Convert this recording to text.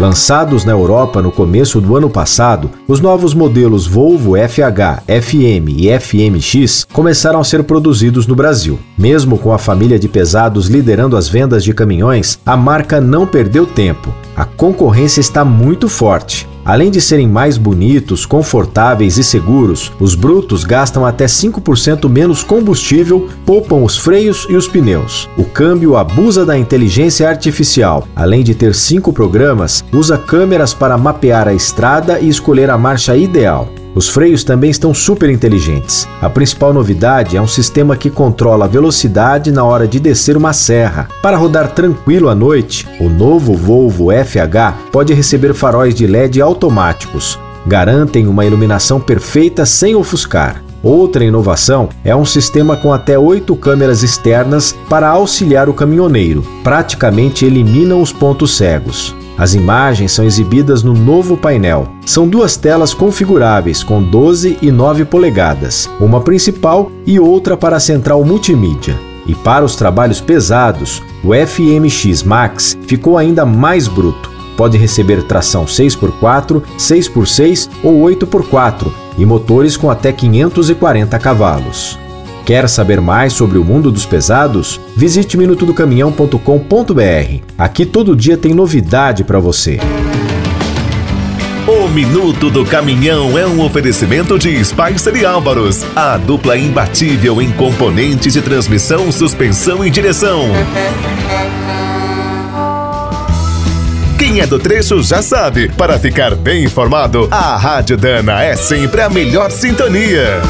Lançados na Europa no começo do ano passado, os novos modelos Volvo FH, FM e FMX começaram a ser produzidos no Brasil. Mesmo com a família de pesados liderando as vendas de caminhões, a marca não perdeu tempo. A concorrência está muito forte. Além de serem mais bonitos, confortáveis e seguros, os brutos gastam até 5% menos combustível, poupam os freios e os pneus. O câmbio abusa da inteligência artificial. Além de ter cinco programas, usa câmeras para mapear a estrada e escolher a marcha ideal. Os freios também estão super inteligentes. A principal novidade é um sistema que controla a velocidade na hora de descer uma serra. Para rodar tranquilo à noite, o novo Volvo FH pode receber faróis de LED automáticos. Garantem uma iluminação perfeita sem ofuscar. Outra inovação é um sistema com até oito câmeras externas para auxiliar o caminhoneiro. Praticamente eliminam os pontos cegos. As imagens são exibidas no novo painel. São duas telas configuráveis com 12 e 9 polegadas, uma principal e outra para a central multimídia. E para os trabalhos pesados, o FMX Max ficou ainda mais bruto. Pode receber tração 6x4, 6x6 ou 8x4 e motores com até 540 cavalos. Quer saber mais sobre o mundo dos pesados? Visite minutodocaminhão.com.br. Aqui todo dia tem novidade para você. O Minuto do Caminhão é um oferecimento de Spicer e Álvaros, a dupla imbatível em componentes de transmissão, suspensão e direção. Quem é do trecho já sabe, para ficar bem informado, a Rádio Dana é sempre a melhor sintonia.